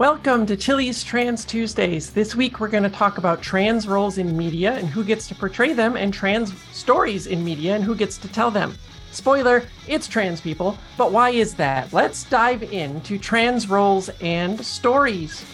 Welcome to Tilly's Trans Tuesdays. This week we're going to talk about trans roles in media and who gets to portray them, and trans stories in media and who gets to tell them. Spoiler, it's trans people, but why is that? Let's dive into trans roles and stories.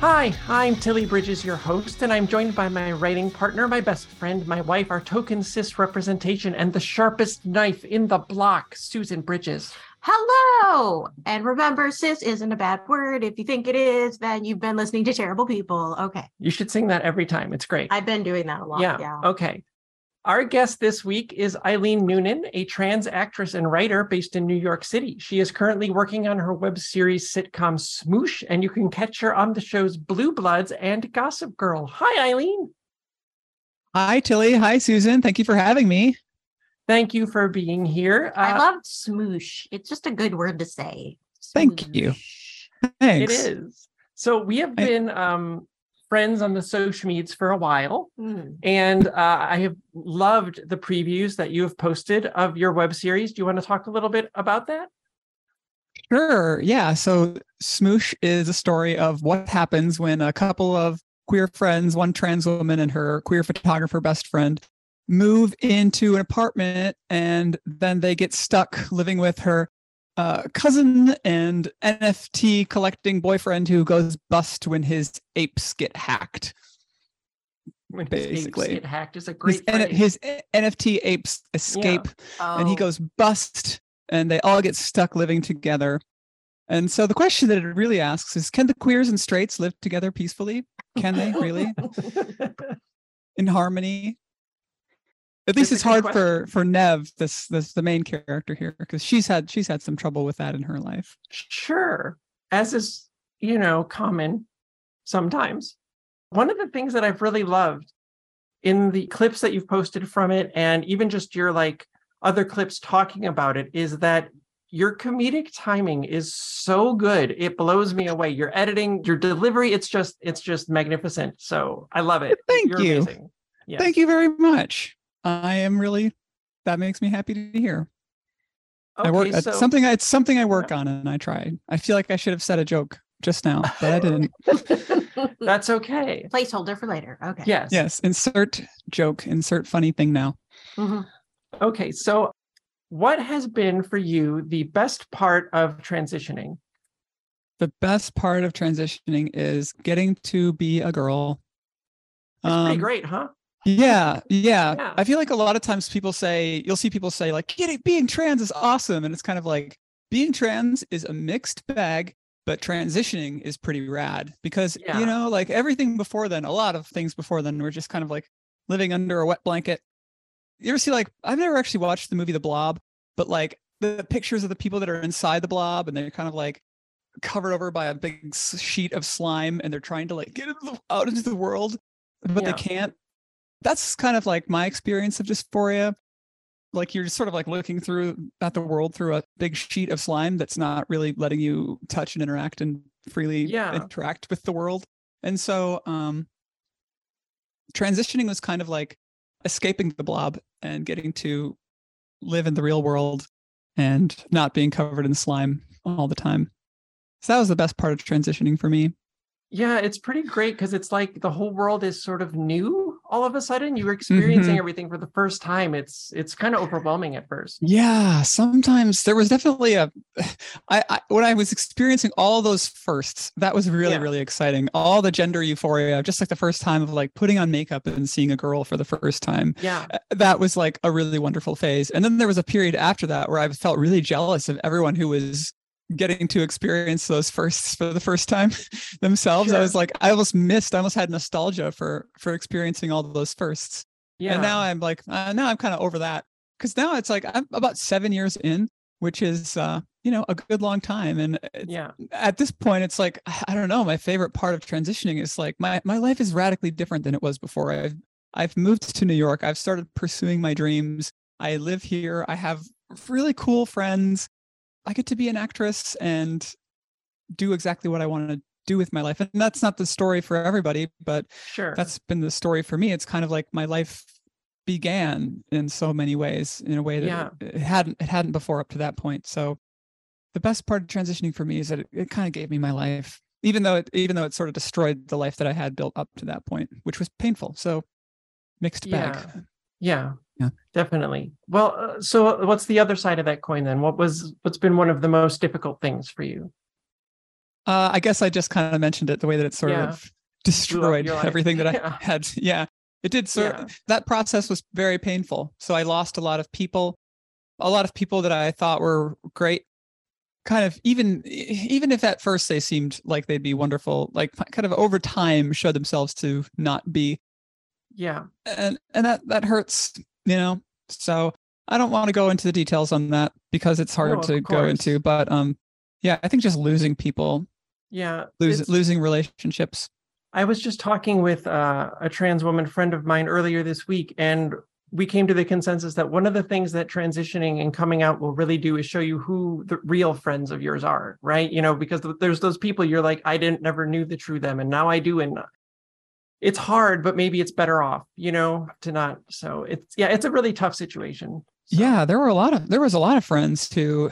Hi, I'm Tilly Bridges, your host, and I'm joined by my writing partner, my best friend, my wife, our token cis representation, and the sharpest knife in the block, Susan Bridges. Hello! And remember, cis isn't a bad word. If you think it is, then you've been listening to terrible people. Okay. You should sing that every time. It's great. I've been doing that a lot. Yeah. yeah. Okay. Our guest this week is Eileen Noonan, a trans actress and writer based in New York City. She is currently working on her web series sitcom Smoosh, and you can catch her on the shows Blue Bloods and Gossip Girl. Hi, Eileen. Hi, Tilly. Hi, Susan. Thank you for having me. Thank you for being here. Uh, I love smoosh. It's just a good word to say. Smoosh. Thank you. Thanks. It is. So we have been um, friends on the social medias for a while. Mm. And uh, I have loved the previews that you have posted of your web series. Do you want to talk a little bit about that? Sure. Yeah. So Smoosh is a story of what happens when a couple of queer friends, one trans woman and her queer photographer best friend, move into an apartment and then they get stuck living with her uh, cousin and NFT collecting boyfriend who goes bust when his apes get hacked. When basically, get hacked is a great. His, his NFT apes escape, yeah. oh. and he oh. goes bust, and they all get stuck living together. And so the question that it really asks is: Can the queers and straights live together peacefully? Can they really, in harmony? At least it's hard for for Nev, this this the main character here, because she's had she's had some trouble with that in her life. Sure, as is you know common sometimes. One of the things that I've really loved in the clips that you've posted from it, and even just your like other clips talking about it, is that your comedic timing is so good it blows me away. Your editing your delivery it's just it's just magnificent. So i love it. Thank You're you. yeah. thank you very much I am really that makes me happy to hear. Okay, I work so, it's something I, it's something I work yeah. on and I tried. I feel like I should have said a joke just now, but I didn't. That's okay. Placeholder for later. Okay. Yes. Yes. Insert joke, insert funny thing now. Mm-hmm. Okay. So, what has been for you the best part of transitioning? The best part of transitioning is getting to be a girl. That's um, pretty great, huh? Yeah, yeah, yeah. I feel like a lot of times people say, you'll see people say, like, getting being trans is awesome. And it's kind of like being trans is a mixed bag, but transitioning is pretty rad because, yeah. you know, like everything before then, a lot of things before then were just kind of like living under a wet blanket. You ever see, like, I've never actually watched the movie The Blob, but like the pictures of the people that are inside the blob and they're kind of like covered over by a big sheet of slime and they're trying to like get into the, out into the world, but yeah. they can't that's kind of like my experience of dysphoria. Like you're just sort of like looking through at the world through a big sheet of slime that's not really letting you touch and interact and freely yeah. interact with the world. And so um transitioning was kind of like escaping the blob and getting to live in the real world and not being covered in slime all the time. So that was the best part of transitioning for me. Yeah it's pretty great because it's like the whole world is sort of new all of a sudden you were experiencing mm-hmm. everything for the first time. It's it's kind of overwhelming at first. Yeah sometimes there was definitely a I, I when i was experiencing all those firsts that was really yeah. really exciting. All the gender euphoria just like the first time of like putting on makeup and seeing a girl for the first time yeah. uh, that was like a really wonderful phase. And then there was a period after that where i felt really jealous of everyone who was getting to experience those firsts for the first time themselves. Sure. I was like, I almost missed, I almost had nostalgia for for experiencing all those firsts. Yeah. And now I'm like, uh, now I'm kind of over that because now it's like I'm about seven years in, which is uh, you know a good long time. And yeah. at this point, it's like I I don't know. My favorite part of transitioning is like my my life is radically different than it was before. I've I've moved to New York. I've started pursuing my dreams. I live here. I have really cool friends. I get to be an actress and do exactly what I want to do with my life. And that's not the story for everybody, but Sure. that's been the story for me. It's kind of like my life began in so many ways in a way that Yeah. it, hadn't it hadn't before up to that point. So the best part of transitioning for me is that it, it kind of gave me my life, even though it even though it sort of destroyed the life that I had built up to that point, which was painful. So mixed bag. Yeah. Yeah. Definitely. Well, uh, so what's the other side of that coin then? What was what's been one of the most difficult things for you? Uh, I guess I just kind of mentioned it the way that it sort Yeah. of destroyed everything that Yeah. I had. Yeah, it did. Sort Yeah. that process was very painful. So I lost a lot of people, a lot of people that I thought were great. Kind of even even if at first they seemed like they'd be wonderful, like kind of over time showed themselves to not be, Yeah. and and that that hurts, you know. So I don't want to go into the details on that because it's hard No, to go into. But um, yeah, I think just losing people, Yeah. lose, losing relationships. I was just talking with uh, a trans woman friend of mine earlier this week, and we came to the consensus that one of the things that transitioning and coming out will really do is show you who the real friends of yours are, right? You know, because there's those people you're like, I didn't never knew the true them, and now I do, and it's hard, but maybe it's better off, you know, to not. So it's yeah, it's a really tough situation. So, Yeah, there were a lot of there was a lot of friends who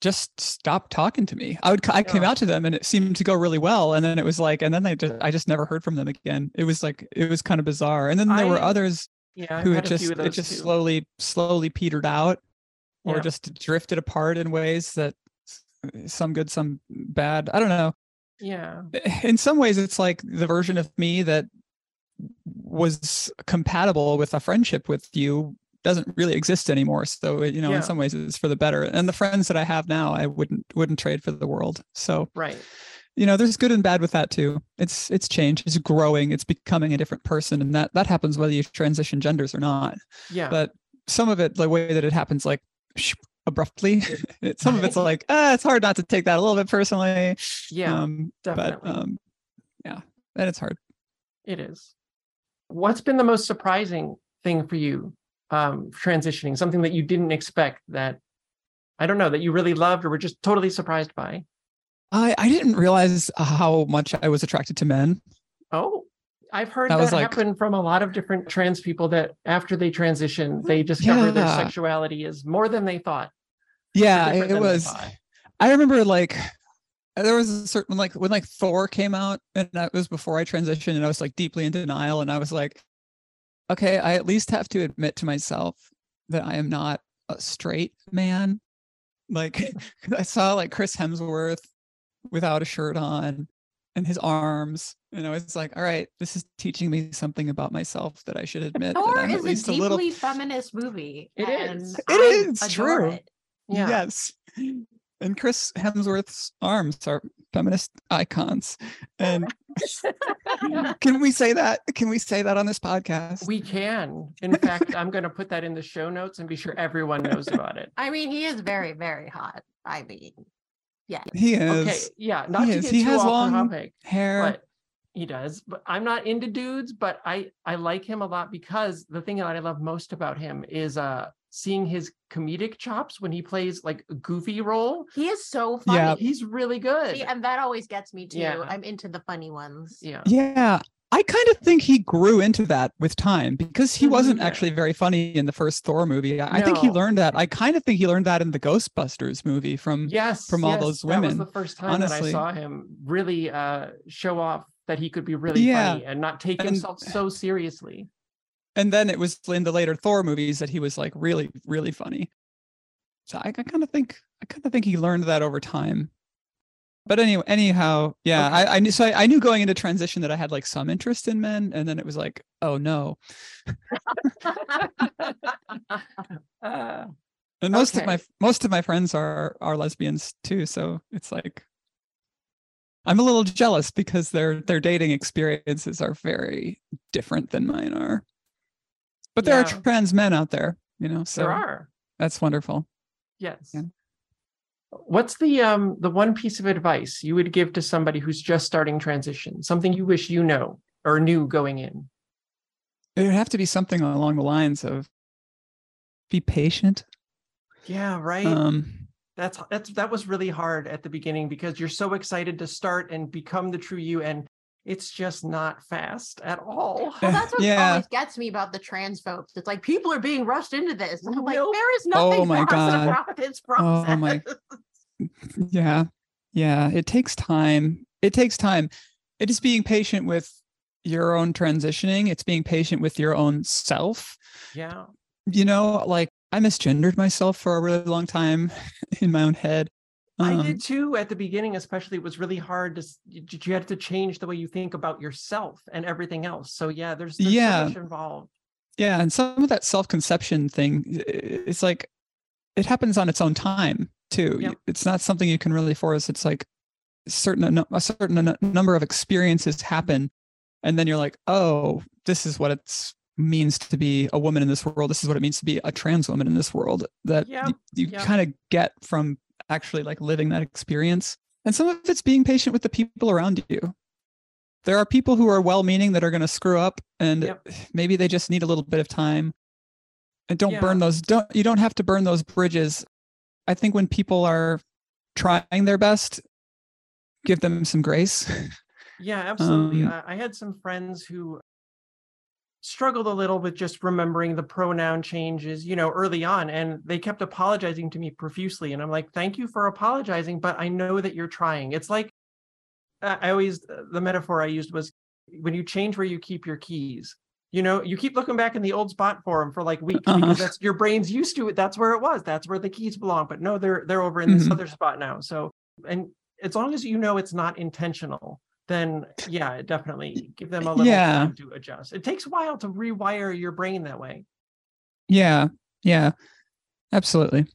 just stopped talking to me. I would I came Yeah. out to them and it seemed to go really well, and then it was like, and then they just I just never heard from them again. It was like it was kind of bizarre. And then there were others yeah, who had it just it just too. slowly slowly petered out, or Yeah. just drifted apart in ways that some good, some bad. I don't know. Yeah, in some ways it's like the version of me that was compatible with a friendship with you doesn't really exist anymore. So you know Yeah. in some ways it's for the better. And the friends that i have now i wouldn't wouldn't trade for the world. So right. you know there's good and bad with that too. It's it's change it's growing. It's becoming a different person. And that that happens whether you transition genders or not. Yeah, but some of it the way that it happens like abruptly some of it's like ah, it's hard not to take that a little bit personally yeah, um definitely. but um yeah and it's hard It is. What's been the most surprising thing for you um, transitioning? Something that you didn't expect that I don't know that you really loved or were just totally surprised by? I, I didn't realize how much I was attracted to men. Oh, I've heard That that, was like- happen from a lot of different trans people that after they transition, they discover their sexuality is more than they thought. Or Yeah, it, it than they was. I remember like there was a certain like when like Thor came out, and that was before I transitioned, and I was like deeply in denial, and I was like, okay, I at least have to admit to myself that I am not a straight man. Like I saw like Chris Hemsworth without a shirt on and his arms. And I was like, all right, this is teaching me something about myself that I should admit that Thor I'm is a least a deeply little feminist movie. It and is. It I is, true. it. Yeah. Yes. And Chris Hemsworth's arms are feminist icons. And can we say that? Can we say that on this podcast? We can. In fact, I'm going to put that in the show notes and be sure everyone knows about it. I mean, he is very, very hot. I mean, yeah. he is Okay, yeah, not He to is. get He too has off long topic, hair. but he does. But I'm not into dudes, but I I like him a lot because the thing that I love most about him is uh seeing his comedic chops when he plays like a goofy role. He is so funny. Yeah. He's really good. See, and that always gets me too. Yeah. I'm into the funny ones. yeah. yeah. I kind of think he grew into that with time because he Mhm, wasn't yeah. actually very funny in the first Thor movie. I, I think he learned that. I kind of think he learned that in the Ghostbusters movie from Yes. from all yes, those That was women, the first time that I saw him really uh show off that he could be really Yeah. funny and not take And- himself so seriously. And then it was in the later Thor movies that he was like really, really funny. So I, I kind of think I kind of think he learned that over time. But anyway, anyhow, yeah, Okay. I, I knew so I, I knew going into transition that I had like some interest in men, and then it was like, oh no, Uh, And most Okay. of my most of my friends are are lesbians too, so it's like I'm a little jealous because their their dating experiences are very different than mine are. But there Yeah. are trans men out there, you know, so there are. that's wonderful. Yes. Yeah. What's the um the one piece of advice you would give to somebody who's just starting transition? Something you wish you know or knew going in? It would have to be something along the lines of be patient. Yeah, right. Um that's that's that was really hard at the beginning because you're so excited to start and become the true you and it's just not fast at all. Well, that's what Yeah. always gets me about the trans folks. It's like people are being rushed into this. And I'm like, Nope. there is nothing Oh my fast God. about this process. Oh my- yeah. Yeah, it takes time. It takes time. It is being patient with your own transitioning. It's being patient with your own self. yeah. you know, like I misgendered myself for a really long time in my own head. I Um, did too at the beginning, especially. It was really hard to, you, had to change the way you think about yourself and everything else. So, yeah, there's, there's Yeah. so much involved. Yeah, and some of that self-conception thing, it's like it happens on its own time too. Yep. It's not something you can really force. It's like certain a certain number of experiences happen, and then you're like, oh, this is what it's means to be a woman in this world. This is what it means to be a trans woman in this world. That Yep, you, you yep. kind of get from actually like living that experience. And some of it's being patient with the people around you. There are people who are well-meaning that are going to screw up, and Yep. maybe they just need a little bit of time. And don't burn those. Don't you don't have to burn those bridges. I think when people are trying their best, give them some grace. Yeah, absolutely. Um, I had some friends who struggled a little with just remembering the pronoun changes, you know, early on, and they kept apologizing to me profusely. And I'm like, thank you for apologizing, but I know that you're trying. It's like, I always, the metaphor I used was when you change where you keep your keys. You know, you keep looking back in the old spot for them for like weeks Uh-huh. because that's your brain's used to it. That's where it was. That's where the keys belong. But no, they're they're over in this Mhm. other spot now. So, and as long as you know it's not intentional, then yeah, definitely give them uh, a little Yeah. time to adjust. It takes a while to rewire your brain that way. yeah, yeah, absolutely.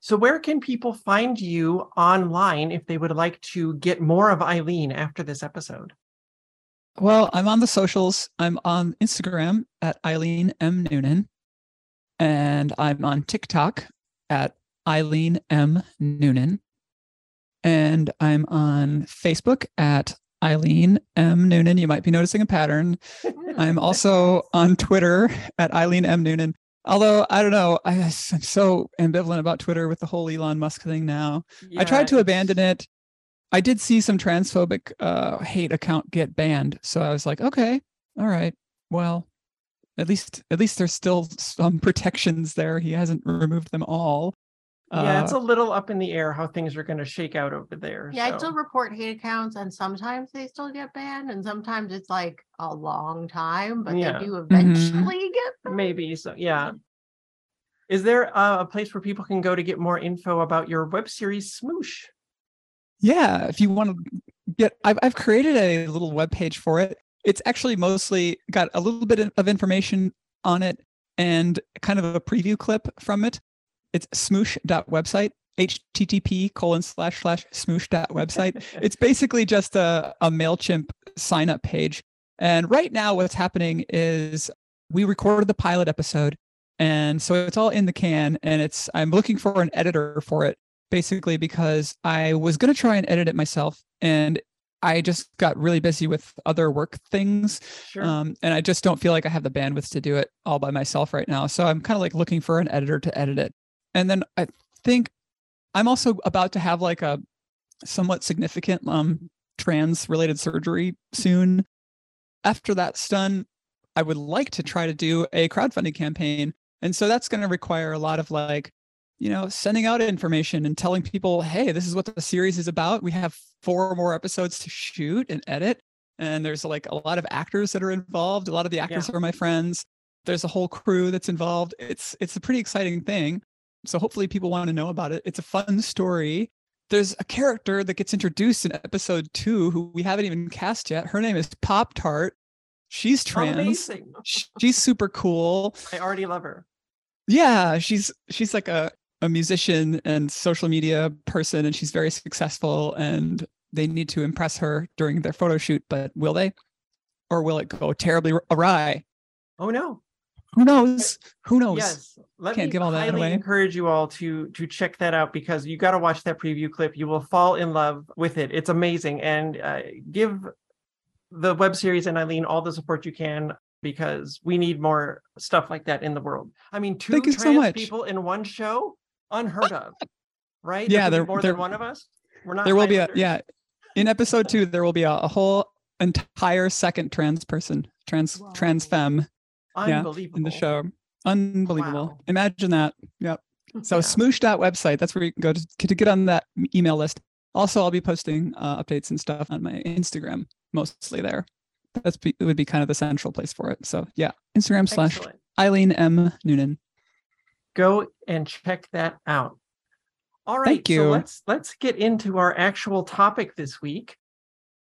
So, where can people find you online if they would like to get more of Eileen after this episode? Well, I'm on the socials. I'm on Instagram at Eileen M Noonan, and I'm on TikTok at Eileen M Noonan, and I'm on Facebook at Eileen M Noonan. You might be noticing a pattern. I'm also on Twitter at Eileen M Noonan. Although I don't know, I, I'm so ambivalent about Twitter with the whole Elon Musk thing now. I tried to abandon it. I did see some transphobic uh, hate account get banned, so I was like, okay, all right, well, at least at least there's still some protections there. He hasn't removed them all. Yeah, it's Uh, a little up in the air how things are going to shake out over there. Yeah, I still report hate accounts, and sometimes they still get banned, and sometimes it's like a long time, but Yeah. they do eventually get banned. Maybe so. Yeah. Is there uh, a place where people can go to get more info about your web series Smoosh? yeah, if you want to get, I've I've created a little web page for it. It's actually mostly got a little bit of information on it and kind of a preview clip from it. It's smoosh.website, http colon slash slash smoosh.website. it's basically just a, a MailChimp sign up page. And right now, what's happening is we recorded the pilot episode. And so it's all in the can. And it's, I'm looking for an editor for it, basically, because I was going to try and edit it myself. And I just got really busy with other work things. Sure. Um, and I just don't feel like I have the bandwidth to do it all by myself right now. So I'm kind of like looking for an editor to edit it. And then I think I'm also about to have like a somewhat significant um, trans related surgery soon. After that's done, I would like to try to do a crowdfunding campaign. And so that's going to require a lot of like, you know, sending out information and telling people, hey, this is what the series is about. We have four more episodes to shoot and edit. And there's like a lot of actors that are involved. A lot of the actors are my friends. There's a whole crew that's involved. It's it's a pretty exciting thing. So hopefully people want to know about it. It's a fun story. There's a character that gets introduced in episode two who we haven't even cast yet. Her name is Pop Tart. She's trans. Amazing. She's super cool. I already love her. Yeah, she's she's like a a musician and social media person, and she's very successful. And they need to impress her during their photo shoot, but will they, or will it go terribly awry? Oh no! Who knows? Who knows? Yes, let Can't me give all that away. encourage you all to to check that out because you got to watch that preview clip. You will fall in love with it. It's amazing, and uh, give the web series and Eileen all the support you can because we need more stuff like that in the world. I mean, two Thank so trans much. people in one show, unheard of, right? Yeah, there- more there- than one of us. We're not. There will be a yeah. In episode two, there will be a, a whole entire second trans person, trans trans Whoa. Femme yeah, in the show. Unbelievable. Wow. Imagine that. Yep. So Yeah. smoosh.website, that's where you can go to, to get on that email list. Also, I'll be posting uh, updates and stuff on my Instagram, mostly there. That's be, it would be kind of the central place for it. So yeah, Instagram slash Eileen M Noonan. go and check that out. All right, Thank so you. let's let's get into our actual topic this week.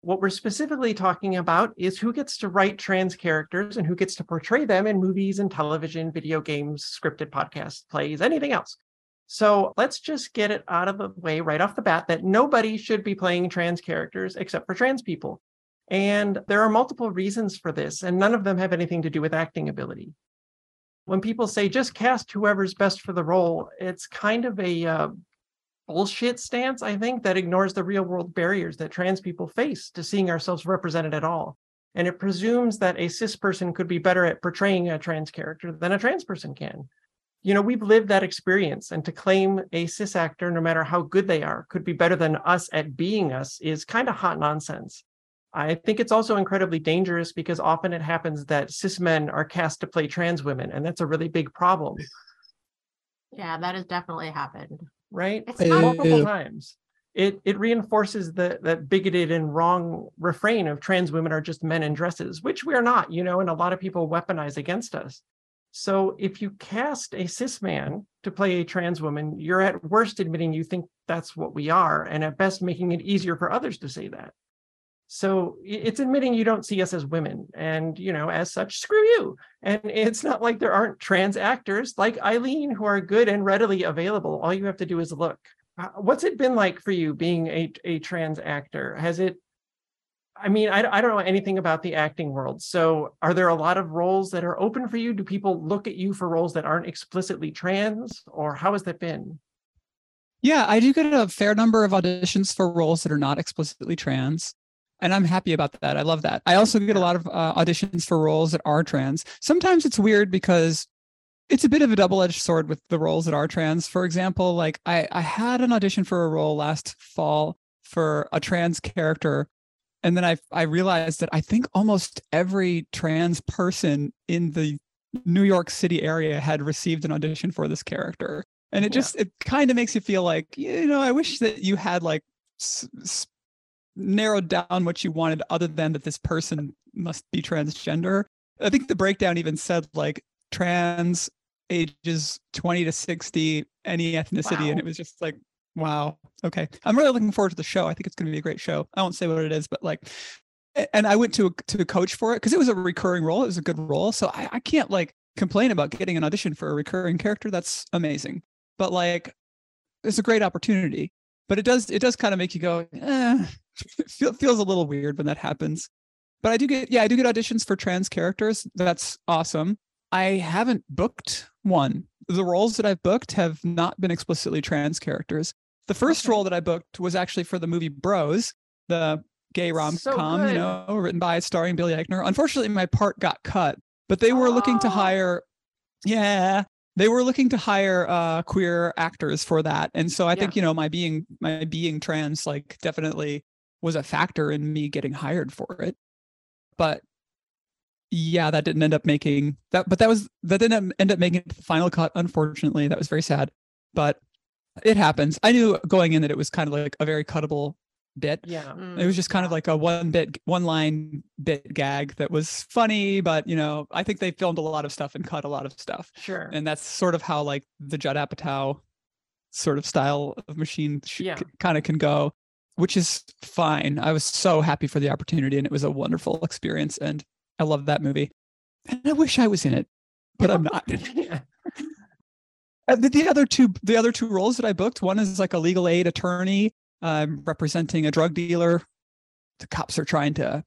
What we're specifically talking about is who gets to write trans characters and who gets to portray them in movies and television, video games, scripted podcasts, plays, anything else. So let's just get it out of the way right off the bat that nobody should be playing trans characters except for trans people. And there are multiple reasons for this, and none of them have anything to do with acting ability when people say just cast whoever's best for the role, it's kind of a uh, bullshit stance, I think, that ignores the real world barriers that trans people face to seeing ourselves represented at all. And it presumes that a cis person could be better at portraying a trans character than a trans person can. You know, we've lived that experience, and to claim a cis actor, no matter how good they are, could be better than us at being us is kind of hot nonsense. I think it's also incredibly dangerous because often it happens that cis men are cast to play trans women, and that's a really big problem, Yeah, that has definitely happened. Right? It's not Multiple times. It it reinforces the that bigoted and wrong refrain of trans women are just men in dresses, which we're not, you know, and a lot of people weaponize against us. So if you cast a cis man to play a trans woman, you're at worst admitting you think that's what we are, and at best making it easier for others to say that. So it's admitting you don't see us as women, and you know, as such, screw you. And it's not like there aren't trans actors like Eileen who are good and readily available. All you have to do is look. Uh, What's it been like for you being a, a trans actor? Has it, I mean, I, I don't know anything about the acting world. So are there a lot of roles that are open for you? Do people look at you for roles that aren't explicitly trans? Or how has that been? Yeah, I do get a fair number of auditions for roles that are not explicitly trans. And I'm happy about that. I love that. I also get a lot of uh, auditions for roles that are trans. Sometimes it's weird because it's a bit of a double-edged sword with the roles that are trans. For example, like I, I had an audition for a role last fall for a trans character. And then I I realized that I think almost every trans person in the New York City area had received an audition for this character and it Yeah. just it kind of makes you feel like you know i wish that you had like s- narrowed down what you wanted other than that this person must be transgender. I think the breakdown even said like trans ages 20 to 60 any ethnicity and it was just like wow okay. I'm really looking forward to the show. I think it's going to be a great show. I won't say what it is but like and i went to a, to a coach for it because it was a recurring role. It was a good role. So I, I can't like complain about getting an audition for a recurring character. That's amazing. But like it's a great opportunity. But it does it does kind of make you go eh, feel, feels a little weird when that happens. But i do get yeah i do get auditions for trans characters. That's awesome. I haven't booked one. The roles that i've booked have not been explicitly trans characters. The first Okay. role that i booked was actually for the movie bros the gay rom-com So you know written by starring billy eichner. Unfortunately my part got cut but they were looking to Oh. hire yeah they were looking to hire uh queer actors for that. And so i think you know my being my being trans like definitely was a factor in me getting hired for it. But yeah that didn't end up making that but that was that didn't end up making the final cut unfortunately. That was very sad but it happens. I knew going in that it was kind of like a very cuttable bit. Yeah. it was mm. just kind of like a one bit one line bit gag that was funny but you know i think they filmed a lot of stuff and cut a lot of stuff. Sure. and that's sort of how like the judd apatow sort of style of machine sh- Yeah. kind of can go which is fine i was so happy for the opportunity and it was a wonderful experience and i love that movie and i wish i was in it but i'm not. Uh, the, the other two, the other two roles that I booked, one is like a legal aid attorney um, representing a drug dealer. The cops are trying to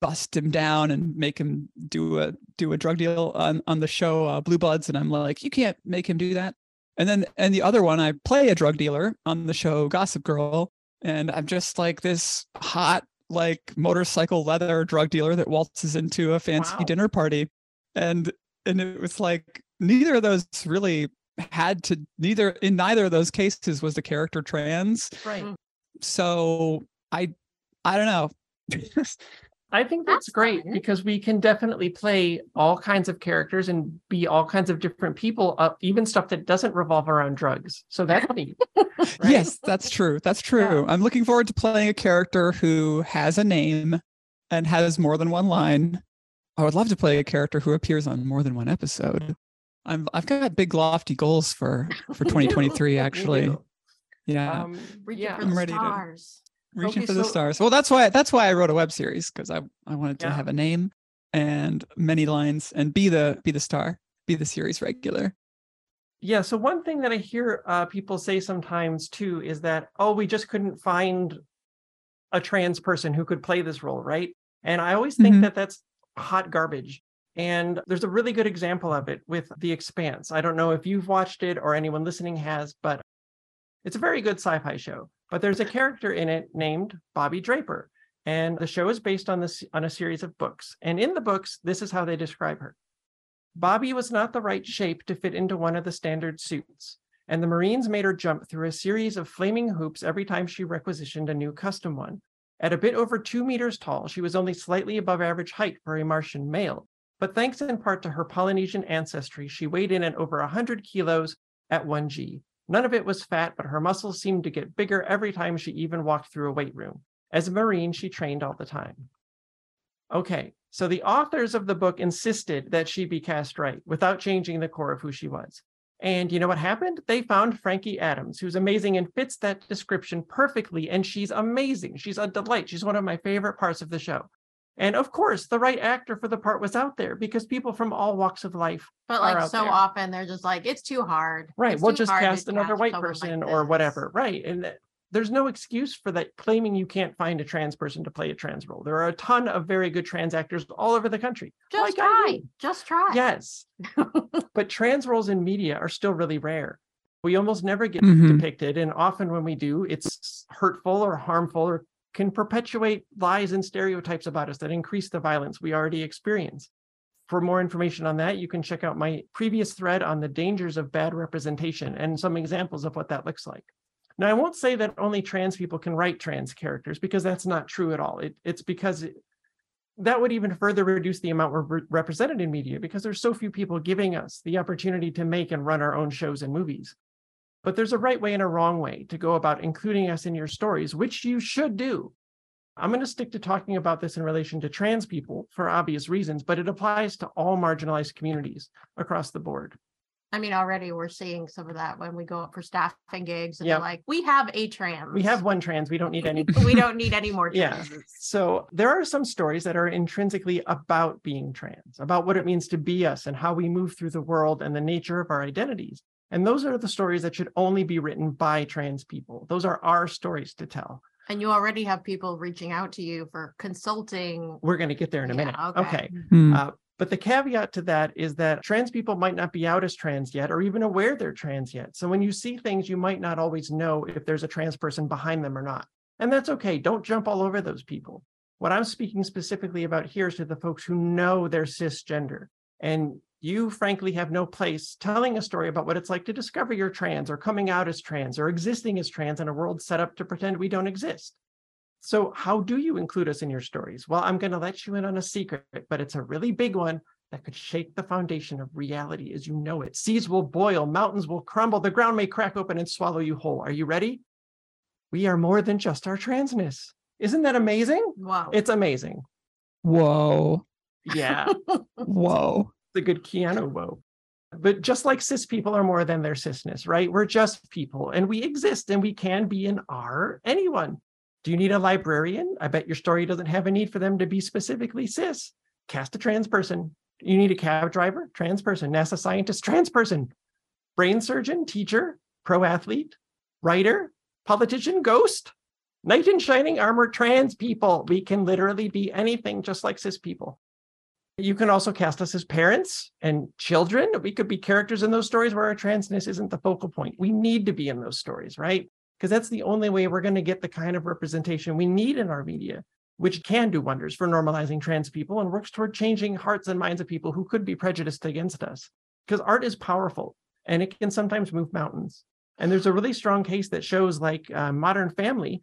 bust him down and make him do a do a drug deal on on the show uh, Blue Bloods, and I'm like, you can't make him do that. And then and the other one, I play a drug dealer on the show Gossip Girl, and I'm just like this hot like motorcycle leather drug dealer that waltzes into a fancy wow. dinner party, and and it was like neither of those really had to neither in neither of those cases was the character trans. Right. Mm. So i i don't know I think that's, that's great fun. because we can definitely play all kinds of characters and be all kinds of different people, uh, even stuff that doesn't revolve around drugs. So that's neat. right? Yes, that's true. That's true. Yeah. I'm looking forward to playing a character who has a name and has more than one line. I would love to play a character who appears on more than one episode. I'm I've got big lofty goals for for 2023 actually. Yeah. Um, yeah. I'm ready stars. Reaching okay, for the stars. Well, that's why that's why I wrote a web series because I I wanted to yeah. have a name and many lines and be the be the star, be the series regular. Yeah. So one thing that I hear uh, people say sometimes too is that oh, we just couldn't find a trans person who could play this role, right? And I always think mm-hmm. that that's hot garbage. And there's a really good example of it with The Expanse. I don't know if you've watched it or anyone listening has, but it's a very good sci fi show. But there's a character in it named Bobbie Draper. And the show is based on this on a series of books. And in the books, this is how they describe her. Bobby was not the right shape to fit into one of the standard suits, and the Marines made her jump through a series of flaming hoops every time she requisitioned a new custom one. At a bit over two meters tall, she was only slightly above average height for a Martian male, but thanks in part to her Polynesian ancestry, she weighed in at over 100 kilos at 1G, None of it was fat, but her muscles seemed to get bigger every time she even walked through a weight room. As a Marine, she trained all the time. Okay, so the authors of the book insisted that she be cast right without changing the core of who she was. And you know what happened? They found Frankie Adams, who's amazing and fits that description perfectly. And she's amazing. She's a delight. She's one of my favorite parts of the show. And of course, the right actor for the part was out there because people from all walks of life. But like so there. often, they're just like, it's too hard. Right. It's we'll just cast another white person like or whatever. Right. And there's no excuse for that claiming you can't find a trans person to play a trans role. There are a ton of very good trans actors all over the country. Just like try. Just try. Yes. but trans roles in media are still really rare. We almost never get mm-hmm. depicted. And often when we do, it's hurtful or harmful or can perpetuate lies and stereotypes about us that increase the violence we already experience. For more information on that, you can check out my previous thread on the dangers of bad representation and some examples of what that looks like. Now, I won't say that only trans people can write trans characters because that's not true at all. It, it's because it, that would even further reduce the amount we're represented in media because there's so few people giving us the opportunity to make and run our own shows and movies. But there's a right way and a wrong way to go about including us in your stories, which you should do. I'm going to stick to talking about this in relation to trans people for obvious reasons, but it applies to all marginalized communities across the board. I mean, already we're seeing some of that when we go up for staffing gigs and yep. like, we have a trans. We have one trans. We don't need any. we don't need any more trans. Yeah. So there are some stories that are intrinsically about being trans, about what it means to be us and how we move through the world and the nature of our identities. And those are the stories that should only be written by trans people. Those are our stories to tell. And you already have people reaching out to you for consulting. We're going to get there in a yeah, minute. Okay. okay. Hmm. Uh, but the caveat to that is that trans people might not be out as trans yet or even aware they're trans yet. So when you see things, you might not always know if there's a trans person behind them or not. And that's okay. Don't jump all over those people. What I'm speaking specifically about here is to the folks who know they're cisgender and you frankly have no place telling a story about what it's like to discover you're trans or coming out as trans or existing as trans in a world set up to pretend we don't exist. So, how do you include us in your stories? Well, I'm going to let you in on a secret, but it's a really big one that could shake the foundation of reality as you know it. Seas will boil, mountains will crumble, the ground may crack open and swallow you whole. Are you ready? We are more than just our transness. Isn't that amazing? Wow. It's amazing. Whoa. Yeah. Whoa the good Keanu whoa. But just like cis people are more than their cisness, right? We're just people and we exist and we can be and are anyone. Do you need a librarian? I bet your story doesn't have a need for them to be specifically cis. Cast a trans person. You need a cab driver? Trans person. NASA scientist? Trans person. brain surgeon, teacher, pro athlete, writer, politician, ghost, knight in shining armor, trans people. We can literally be anything just like cis people. You can also cast us as parents and children. We could be characters in those stories where our transness isn't the focal point. We need to be in those stories, right? Because that's the only way we're going to get the kind of representation we need in our media, which can do wonders for normalizing trans people and works toward changing hearts and minds of people who could be prejudiced against us. Because art is powerful and it can sometimes move mountains. And there's a really strong case that shows, like uh, Modern Family,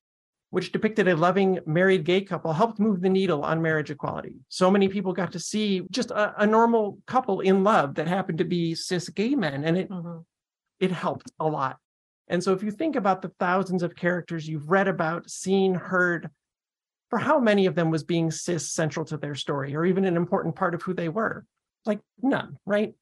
which depicted a loving married gay couple, helped move the needle on marriage equality. So many people got to see just a, a normal couple in love that happened to be cis gay men, and it mm-hmm. it helped a lot. And so, if you think about the thousands of characters you've read about, seen, heard, for how many of them was being cis central to their story, or even an important part of who they were? Like none, right?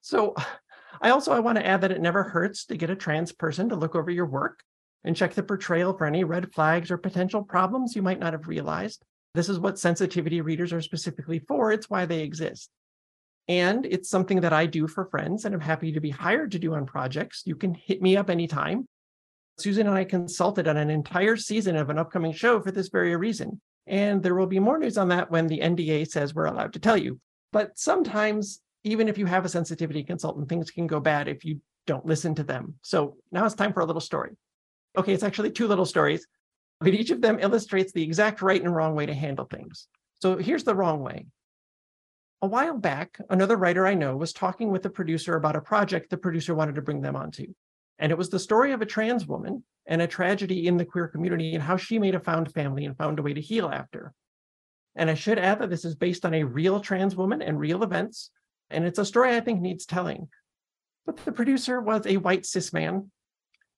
So, I also I want to add that it never hurts to get a trans person to look over your work and check the portrayal for any red flags or potential problems you might not have realized. This is what sensitivity readers are specifically for. It's why they exist. And it's something that I do for friends and I'm happy to be hired to do on projects. You can hit me up anytime. Susan and I consulted on an entire season of an upcoming show for this very reason. And there will be more news on that when the NDA says we're allowed to tell you. But sometimes, even if you have a sensitivity consultant, things can go bad if you don't listen to them. So now it's time for a little story. Okay, it's actually two little stories, but each of them illustrates the exact right and wrong way to handle things. So here's the wrong way. A while back, another writer I know was talking with a producer about a project the producer wanted to bring them onto. And it was the story of a trans woman and a tragedy in the queer community and how she made a found family and found a way to heal after. And I should add that this is based on a real trans woman and real events. And it's a story I think needs telling. But the producer was a white cis man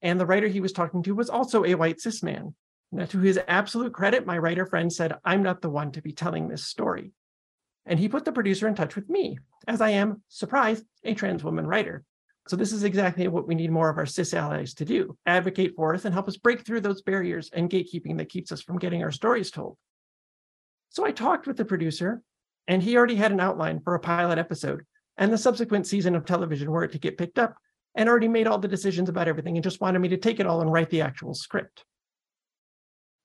and the writer he was talking to was also a white cis man. Now, to his absolute credit, my writer friend said, I'm not the one to be telling this story. And he put the producer in touch with me, as I am, surprise, a trans woman writer. So, this is exactly what we need more of our cis allies to do advocate for us and help us break through those barriers and gatekeeping that keeps us from getting our stories told. So, I talked with the producer, and he already had an outline for a pilot episode and the subsequent season of television were it to get picked up and already made all the decisions about everything and just wanted me to take it all and write the actual script.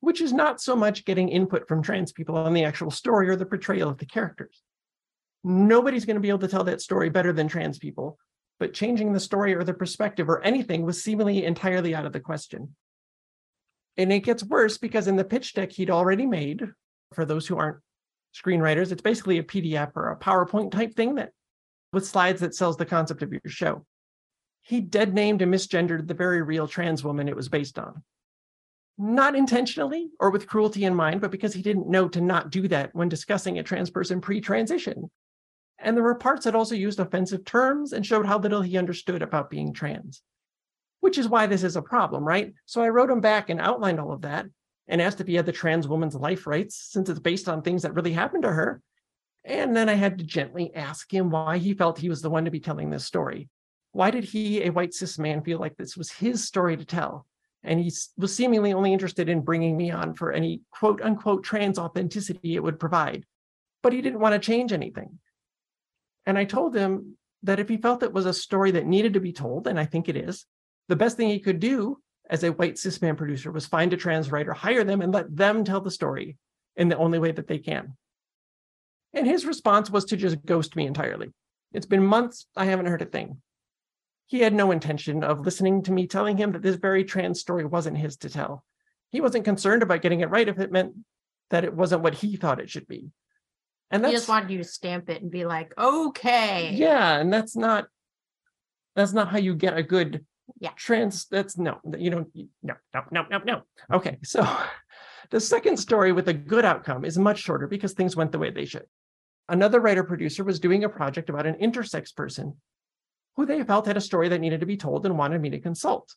Which is not so much getting input from trans people on the actual story or the portrayal of the characters. Nobody's going to be able to tell that story better than trans people, but changing the story or the perspective or anything was seemingly entirely out of the question. And it gets worse because in the pitch deck he'd already made, for those who aren't screenwriters, it's basically a PDF or a PowerPoint type thing that with slides that sells the concept of your show he dead named and misgendered the very real trans woman it was based on. Not intentionally or with cruelty in mind, but because he didn't know to not do that when discussing a trans person pre transition. And there were parts that also used offensive terms and showed how little he understood about being trans, which is why this is a problem, right? So I wrote him back and outlined all of that and asked if he had the trans woman's life rights since it's based on things that really happened to her. And then I had to gently ask him why he felt he was the one to be telling this story why did he, a white cis man, feel like this was his story to tell? And he was seemingly only interested in bringing me on for any quote unquote trans authenticity it would provide. But he didn't want to change anything. And I told him that if he felt it was a story that needed to be told, and I think it is, the best thing he could do as a white cis man producer was find a trans writer, hire them, and let them tell the story in the only way that they can. And his response was to just ghost me entirely. It's been months, I haven't heard a thing he had no intention of listening to me telling him that this very trans story wasn't his to tell. He wasn't concerned about getting it right if it meant that it wasn't what he thought it should be. And that's, he just wanted you to stamp it and be like, okay. Yeah, and that's not that's not how you get a good yeah trans. That's no, you don't no, no, no, no, no. Okay, so the second story with a good outcome is much shorter because things went the way they should. Another writer producer was doing a project about an intersex person who they felt had a story that needed to be told and wanted me to consult.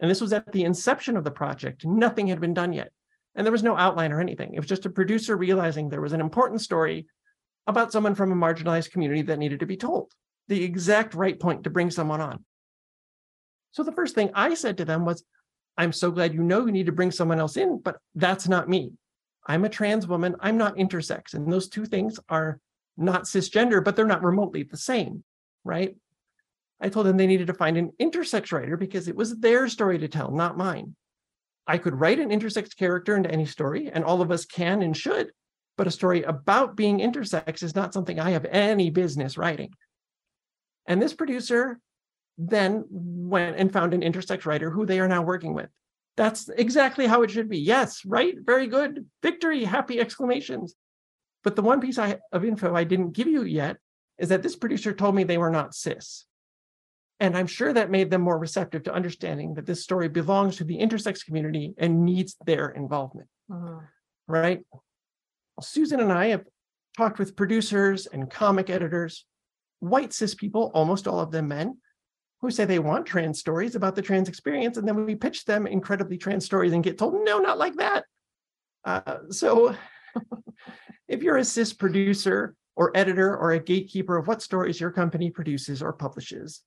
And this was at the inception of the project. Nothing had been done yet. And there was no outline or anything. It was just a producer realizing there was an important story about someone from a marginalized community that needed to be told, the exact right point to bring someone on. So the first thing I said to them was, I'm so glad you know you need to bring someone else in, but that's not me. I'm a trans woman. I'm not intersex. And those two things are not cisgender, but they're not remotely the same, right? I told them they needed to find an intersex writer because it was their story to tell, not mine. I could write an intersex character into any story, and all of us can and should, but a story about being intersex is not something I have any business writing. And this producer then went and found an intersex writer who they are now working with. That's exactly how it should be. Yes, right? Very good. Victory, happy exclamations. But the one piece I, of info I didn't give you yet is that this producer told me they were not cis. And I'm sure that made them more receptive to understanding that this story belongs to the intersex community and needs their involvement. Mm-hmm. Right? Susan and I have talked with producers and comic editors, white cis people, almost all of them men, who say they want trans stories about the trans experience. And then we pitch them incredibly trans stories and get told, no, not like that. Uh, so if you're a cis producer or editor or a gatekeeper of what stories your company produces or publishes,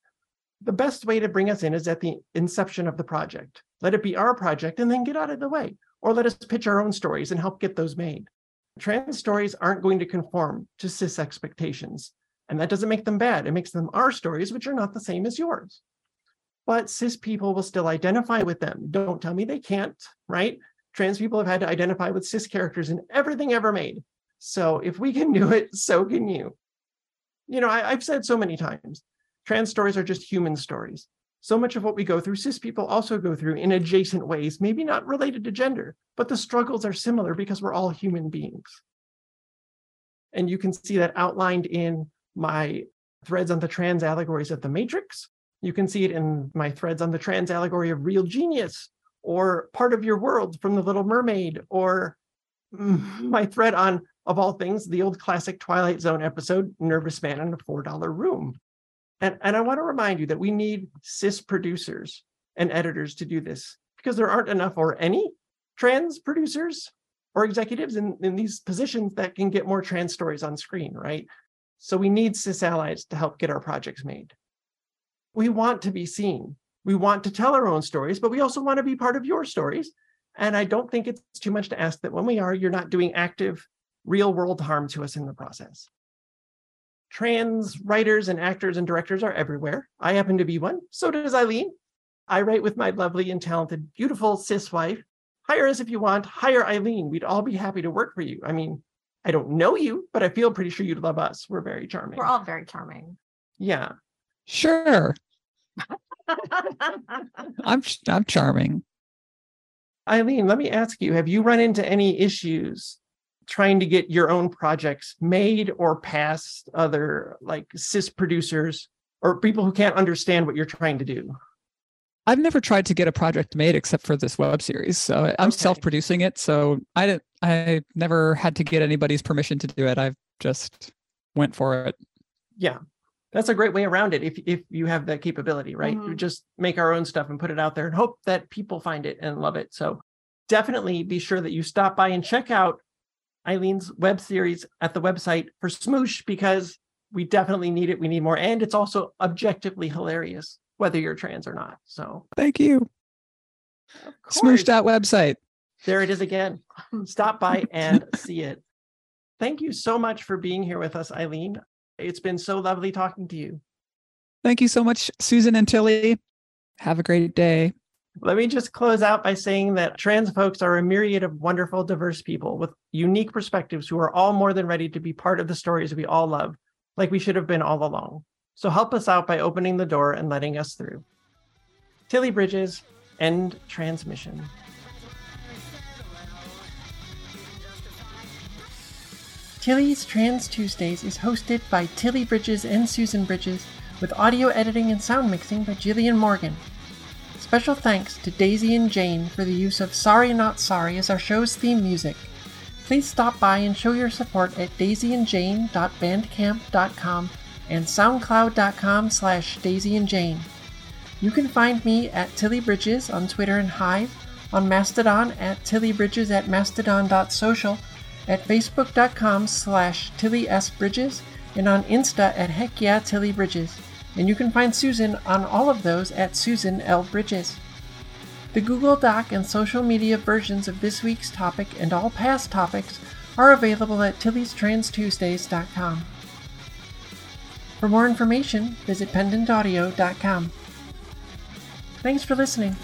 the best way to bring us in is at the inception of the project. Let it be our project and then get out of the way, or let us pitch our own stories and help get those made. Trans stories aren't going to conform to cis expectations. And that doesn't make them bad. It makes them our stories, which are not the same as yours. But cis people will still identify with them. Don't tell me they can't, right? Trans people have had to identify with cis characters in everything ever made. So if we can do it, so can you. You know, I, have said so many times trans stories are just human stories. So much of what we go through, cis people also go through in adjacent ways, maybe not related to gender, but the struggles are similar because we're all human beings. And you can see that outlined in my threads on the trans allegories of the Matrix. You can see it in my threads on the trans allegory of real genius or part of your world from the Little Mermaid or my thread on, of all things, the old classic Twilight Zone episode, Nervous Man in a $4 Room. And, and I want to remind you that we need cis producers and editors to do this because there aren't enough or any trans producers or executives in, in these positions that can get more trans stories on screen, right? So we need cis allies to help get our projects made. We want to be seen. We want to tell our own stories, but we also want to be part of your stories. And I don't think it's too much to ask that when we are, you're not doing active, real world harm to us in the process. Trans writers and actors and directors are everywhere. I happen to be one. So does Eileen. I write with my lovely and talented, beautiful cis wife. Hire us if you want. Hire Eileen. We'd all be happy to work for you. I mean, I don't know you, but I feel pretty sure you'd love us. We're very charming. We're all very charming. Yeah. Sure. I'm I'm charming. Eileen, let me ask you, have you run into any issues trying to get your own projects made or past other like cis producers or people who can't understand what you're trying to do? I've never tried to get a project made except for this web series. So I'm okay. self-producing it. So I didn't I never had to get anybody's permission to do it. I've just went for it. Yeah. That's a great way around it if if you have that capability, right? Mm-hmm. Just make our own stuff and put it out there and hope that people find it and love it. So definitely be sure that you stop by and check out Eileen's web series at the website for Smoosh because we definitely need it. We need more. And it's also objectively hilarious whether you're trans or not. So thank you. Smoosh.website. There it is again. Stop by and see it. Thank you so much for being here with us, Eileen. It's been so lovely talking to you. Thank you so much, Susan and Tilly. Have a great day. Let me just close out by saying that trans folks are a myriad of wonderful, diverse people with unique perspectives who are all more than ready to be part of the stories we all love, like we should have been all along. So help us out by opening the door and letting us through. Tilly Bridges, end transmission. Tilly's Trans Tuesdays is hosted by Tilly Bridges and Susan Bridges, with audio editing and sound mixing by Jillian Morgan. Special thanks to Daisy and Jane for the use of Sorry Not Sorry as our show's theme music. Please stop by and show your support at daisyandjane.bandcamp.com and soundcloud.com slash daisyandjane. You can find me at Tilly Bridges on Twitter and Hive, on Mastodon at Tilly Bridges at mastodon.social, at facebook.com slash Tilly S. Bridges, and on Insta at Heck Yeah Tilly Bridges. And you can find Susan on all of those at Susan L. Bridges. The Google Doc and social media versions of this week's topic and all past topics are available at tillystranstuesdays.com. For more information, visit pendantaudio.com. Thanks for listening.